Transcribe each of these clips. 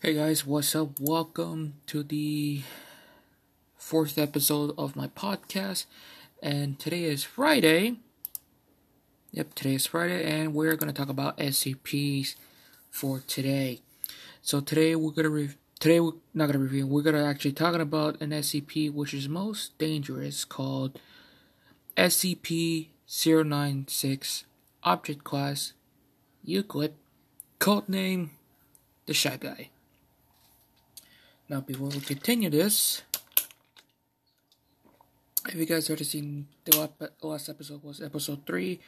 Hey guys, what's up? Welcome to the fourth episode of my podcast. And today is Friday. Yep, today is Friday, and we're going to talk about SCPs for today. So today we're going to re- today we're not going to review. We're going to actually talking about an SCP which is most dangerous called SCP-096 Object Class Euclid. Code name the Shy Guy. Now, before we continue this, if you guys already seen the last episode was episode three,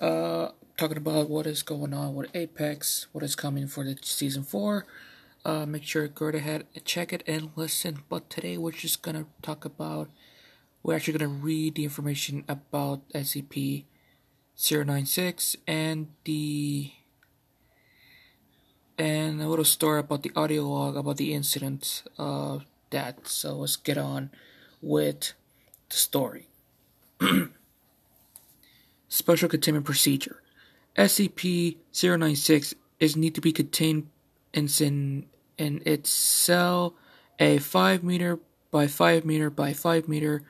uh, talking about what is going on with Apex, what is coming for the season four. Uh, make sure go ahead and check it and listen. But today we're just gonna talk about. We're actually gonna read the information about SCP 096 and the and a little story about the audio log about the incident of that. So let's get on with the story. Special containment procedure. SCP-096 is need to be contained in, in its cell a 5 meter by 5 meter by 5 meter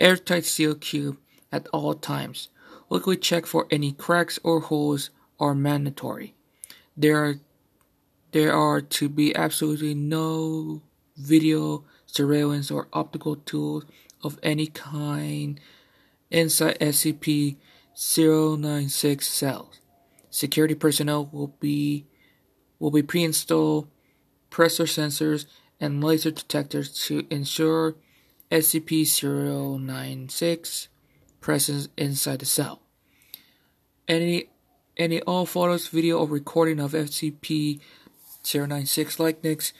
airtight seal cube at all times. Liquid check for any cracks or holes are mandatory. There are there are to be absolutely no video surveillance or optical tools of any kind inside SCP 096 cells. Security personnel will be will be pre-installed pressure sensors and laser detectors to ensure SCP-096 presence inside the cell. Any any all photos, video, or recording of SCP 096 Likeness,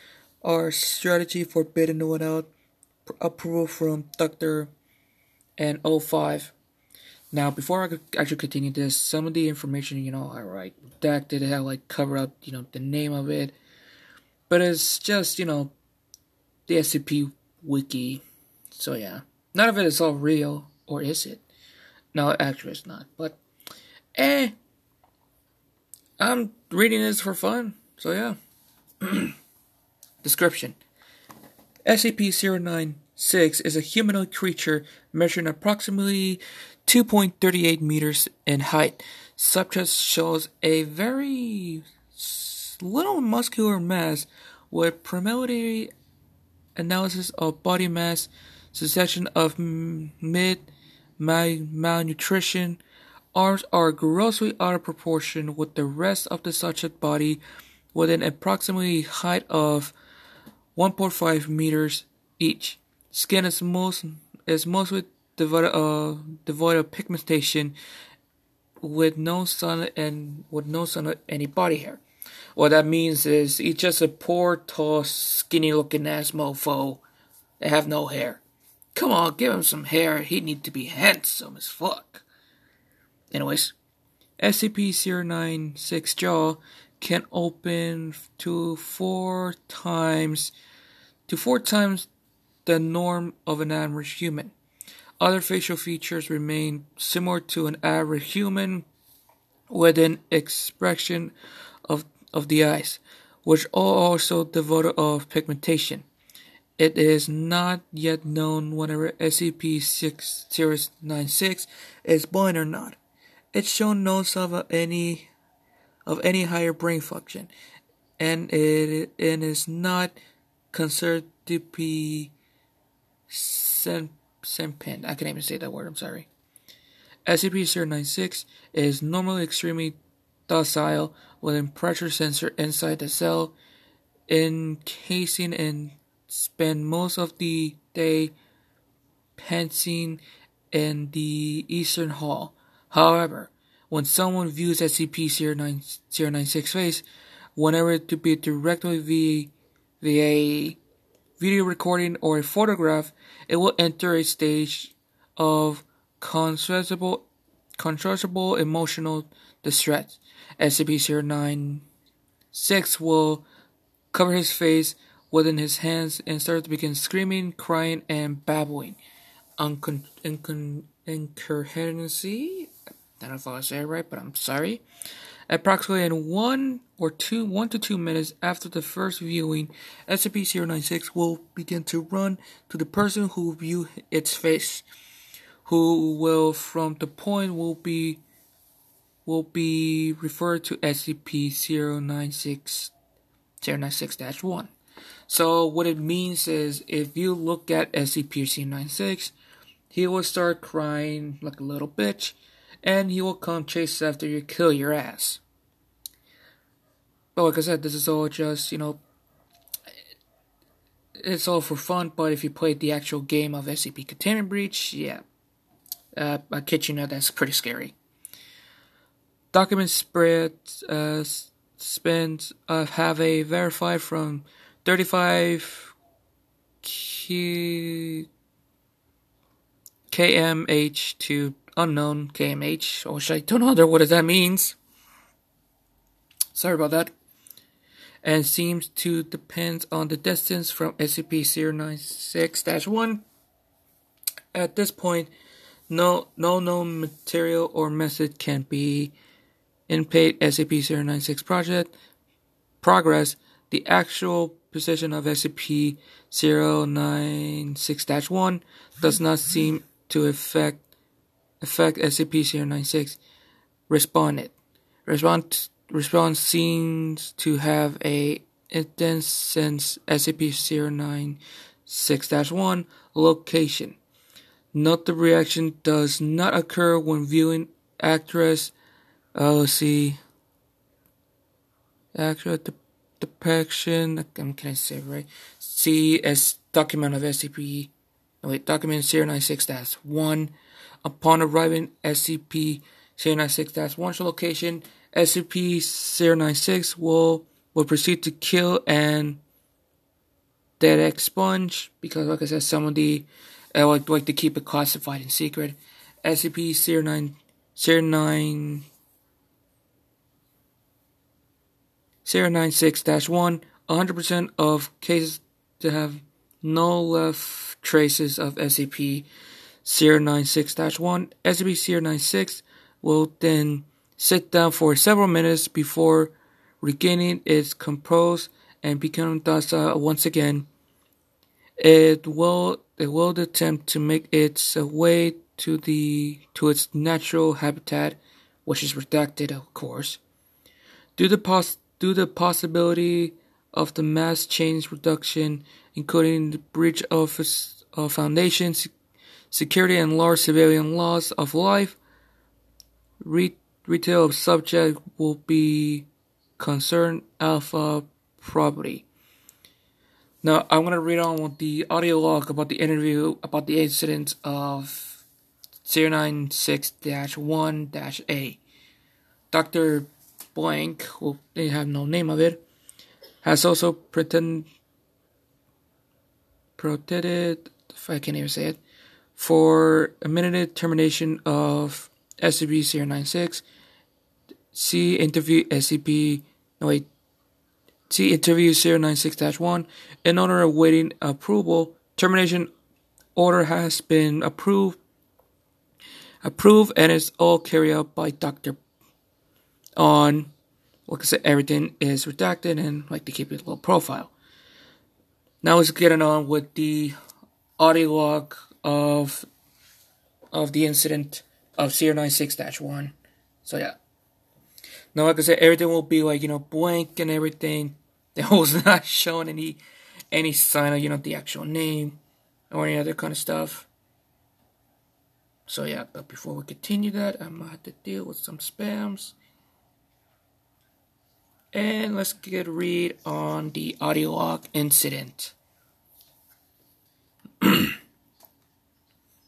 our strategy for bidding no one out. approval from Dr. and 05. Now, before I could actually continue this, some of the information, you know, I write redacted, I have like cover up, you know, the name of it, but it's just, you know, the SCP wiki. So yeah, none of it is all real, or is it? No, actually, it's not. But, eh, I'm reading this for fun. So yeah. Description SCP-096 is a humanoid creature measuring approximately 2.38 meters in height. Subject shows a very little muscular mass with preliminary analysis of body mass, suspicion of mid malnutrition. Arms are grossly out of proportion with the rest of the subject body with an approximately height of 1.5 meters each. Skin is most is mostly devoid, devoid of pigmentation, with no sun and with no sun any body hair. What that means is he's just a poor, tall, skinny-looking ass mofo have no hair. Come on, give him some hair. He need to be handsome as fuck. Anyways, SCP-096 Jaw can open to four times to four times the norm of an average human. Other facial features remain similar to an average human with an expression of, of the eyes, which are also devoid of pigmentation. It is not yet known whether SCP-6096 is blind or not. It's shown no sign of any of any higher brain function, and it, it is not considered to be sentient. I can't even say that word, I'm sorry. SCP-096 is normally extremely docile with a pressure sensor inside the cell, encasing and spend most of the day pantsing in the eastern hall. However, when someone views SCP-096 face, whenever to be directly via, video recording or a photograph, it will enter a stage of considerable, considerable emotional distress. SCP-096 will cover his face within his hands and start to begin screaming, crying, and babbling. Uncon- incoherency I don't know if I say it right, but I'm sorry. Approximately in one or two, one to two minutes after the first viewing, SCP-096 will begin to run to the person who view its face, who will from the point will be will be referred to SCP-096 096-1. So what it means is if you look at SCP-096, he will start crying like a little bitch, and he will come chase after you, kill your ass. But like I said, this is all just, you know, it's all for fun, but if you played the actual game of SCP Containment Breach, yeah, uh, I kid you not, that's pretty scary. Document spread uh, spins uh, have a verified from 35 Q, KMH to unknown KMH, or know what that means. Sorry about that and seems to depend on the distance from SCP-096-1. At this point, no, no known material or method can be indicate SCP-096 project progress. The actual position of SCP-096-1 does not seem to affect affect SCP-096 responded. Respond response seems to have a instance since SCP-096-1 location. Note the reaction does not occur when viewing actress OC actress de- depiction. Um, can I say right? C as document of SCP. No, wait, document 096-1. Upon arriving SCP 096-1's location, SCP-096 will will proceed to kill and dead expunge because, like I said, some of the I like, like to keep it classified and secret. SCP-09 09 096-1 100% of cases to have no left traces of SCP 096-1. SCP 096 will then sit down for several minutes before regaining its composure and becoming docile once again. It will it will attempt to make its way to the to its natural habitat, which is redacted, of course. Due to pos due the possibility of the mass change reduction, including the breach of, of foundation security and large civilian loss of life, re retail of subject will be concerned alpha property. Now I'm gonna read on with the audio log about the interview about the incident of 096-1-A. Dr. Blank, who they have no name of it, has also pretend protected if I can't even say it for a minute termination of SCP-096 See interview SCP. No wait. See interview 096-1. In order of waiting approval, termination order has been approved. Approved and it's all carried out by Doctor. On, like I said, everything is redacted and like to keep it low profile. Now let's get on with the audio log of of the incident of CR96-1. So yeah. Now, like I said, everything will be like you know blank and everything. They was not showing any any sign of you know the actual name or any other kind of stuff. So yeah, but before we continue that, I'm gonna have to deal with some spams. And let's get read on the audio log incident.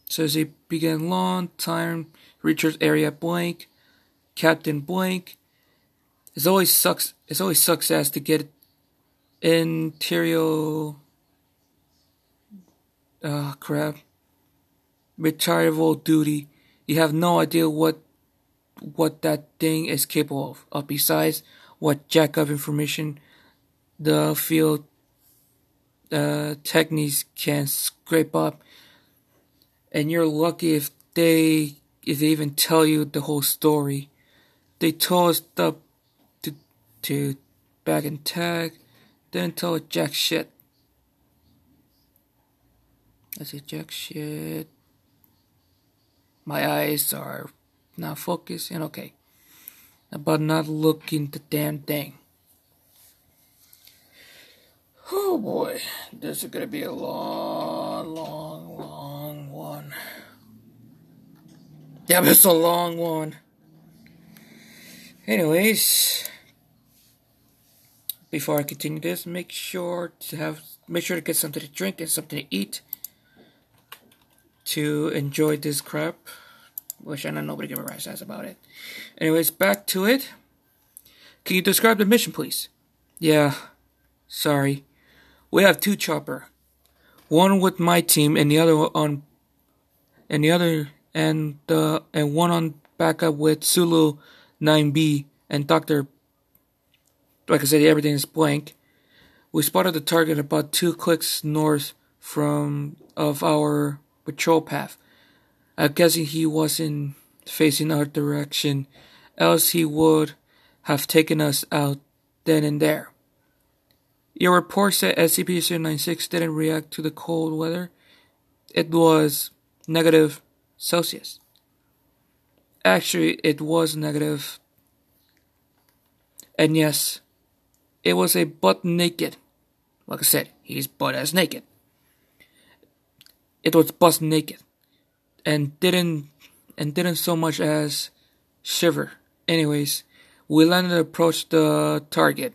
Says they began long time, Richard's area blank, Captain blank, it's always sucks. It's always success to get interior. Ah, uh, crap. Retirable duty. You have no idea what what that thing is capable of. Uh, besides what jack of information the field uh, techniques can scrape up, and you're lucky if they if they even tell you the whole story. They told us the to back and tag. Didn't tell it jack shit. I said jack shit. My eyes are not focusing. Okay. About not looking the damn thing. Oh boy, this is gonna be a long, long one. Yeah, it's a long one. Anyways, before I continue this, make sure to have make sure to get something to drink and something to eat to enjoy this crap. Which I know nobody give a rat's ass about it. Anyways, back to it. Can you describe the mission, please? Yeah, sorry. We have two chopper, one with my team and the other on, and the other and uh, and one on backup with Sulu 9B and Doctor. Like I said, everything is blank. We spotted the target about two clicks north from of our patrol path. I'm guessing he wasn't facing our direction, else he would have taken us out then and there. Your report said SCP-096 didn't react to the cold weather. It was negative Celsius. Actually, it was negative. And yes, it was a butt naked. Like I said, he's butt as naked. It was butt naked. And didn't and didn't so much as shiver. Anyways, we landed and approached the target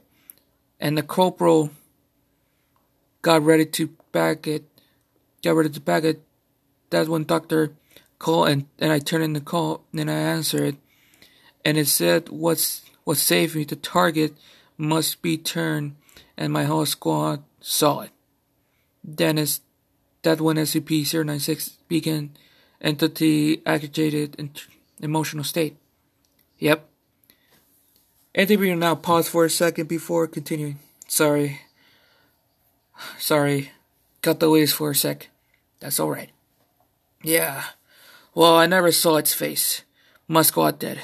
and the corporal got ready to bag it, got ready to bag it. That's when Doctor called and, and I turned in the call and I answered it, and it said what's what saved me. The target must be turned, and my whole squad saw it. Then that when SCP-096 began entity agitated and emotional state. Yep. Interview now pause for a second before continuing. Sorry. Sorry. Cut the waves for a sec. That's alright. Yeah. Well, I never saw its face. My squad did.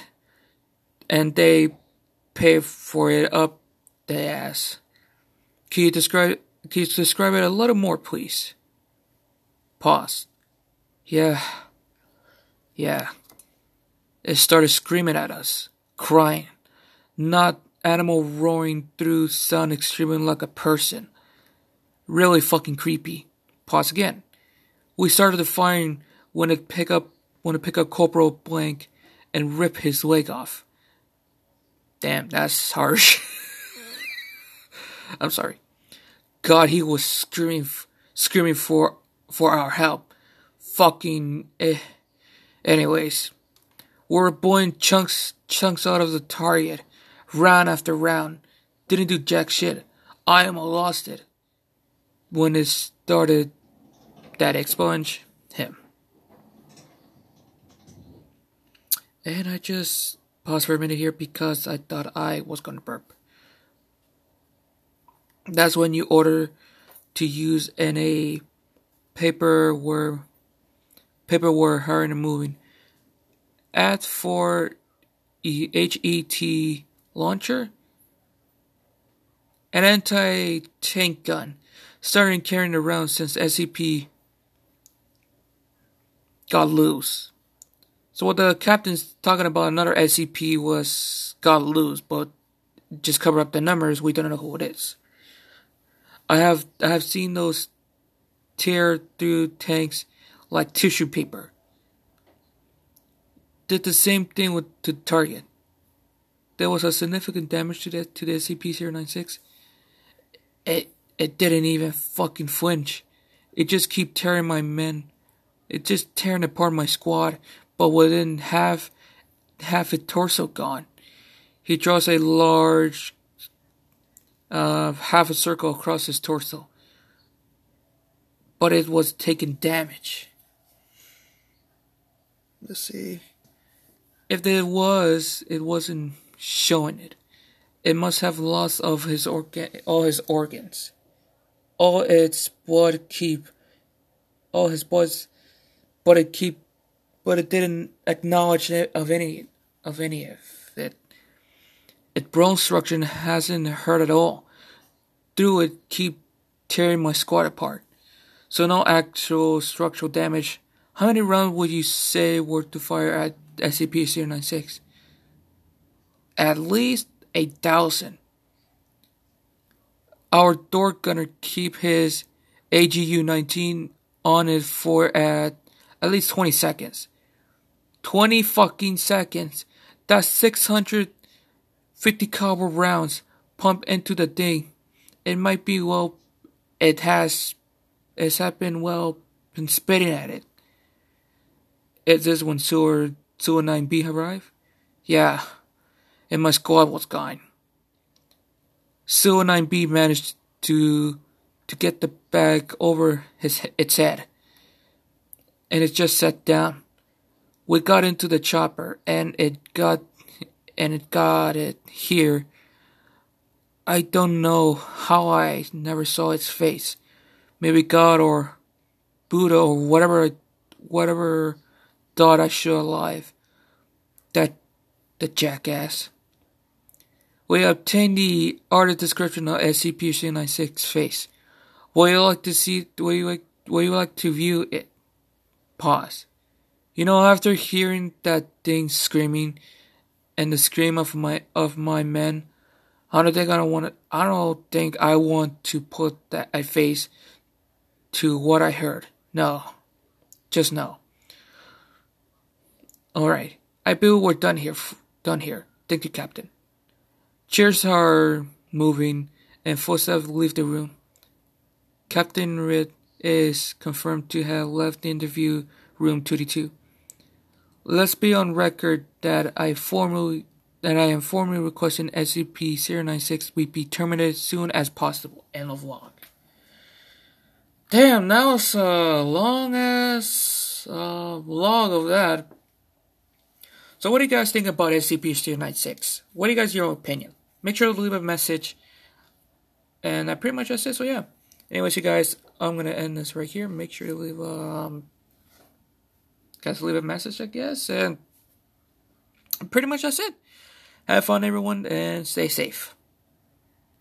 And they paid for it up the ass. Can you describe can you describe it a little more, please? Pause. Yeah. Yeah. It started screaming at us, crying not animal roaring through sound screaming like a person. Really fucking creepy. Pause again. We started to find when it pick up when to pick up Corporal Blank and rip his leg off. Damn, that's harsh. I'm sorry. God, he was screaming, screaming for for our help. Fucking eh. Anyways, we're blowing chunks chunks out of the target round after round. Didn't do jack shit. I am lost it. When it started, that expunge him. And I just paused for a minute here because I thought I was gonna burp. That's when you order to use NA paper where paper were hurrying and moving. At for HEAT launcher, an anti tank gun, started carrying around since SCP got loose. So what the captain's talking about another SCP was got loose, but just cover up the numbers, we don't know who it is. I have I have seen those tear through tanks like tissue paper. Did the same thing with the target there was a significant damage to the to the SCP-096. It it didn't even fucking flinch. It just keep tearing my men. It just tearing apart my squad, but within half half its torso gone. He draws a large uh, half a circle across his torso. But it was taking damage. Let's see. If there was, it wasn't showing it. It must have lost of his organ, all his organs, all its blood keep, all his blood, but it keep, but it didn't acknowledge of any of any of it. Its bone structure hasn't hurt at all. Through it keep tearing my squad apart. So no actual structural damage. How many rounds would you say were to fire at SCP-096? At least a thousand. Our door gunner keep his AGU-19 on it for at at least 20 seconds. 20 fucking seconds. That's 650 caliber rounds pumped into the thing. It might be well, it has, it's happened well, been spitting at it. Is this when Sewer, Sewer 9B arrived? Yeah, and my squad was gone. Sewer 9B managed to to get the bag over his its head, and it just sat down. We got into the chopper, and it got and it got it here. I don't know how I never saw its face. Maybe God or Buddha or whatever whatever thought I should alive. That the jackass. We obtained the artist description of SCP-096 face. Would you like to see? Would you like? Would you like to view it? Pause. You know, after hearing that thing screaming, and the scream of my of my men, I don't think I don't want to. I don't think I want to put that a face to what I heard. No, just no. All right, I believe we're done here. Done here. Thank you, Captain. Chairs are moving, and footsteps leave the room. Captain Reed is confirmed to have left the interview room 22. Let's be on record that I formally that I am formally requesting SCP-096 be terminated as soon as possible. End of log. Damn, that was a long ass uh, log of that. So, what do you guys think about SCP-096? What do you guys your opinion? Make sure to leave a message. And that pretty much just it. So yeah. Anyways, you guys, I'm gonna end this right here. Make sure to leave um guys leave a message, I guess, and pretty much that's it. Have fun, everyone, and stay safe.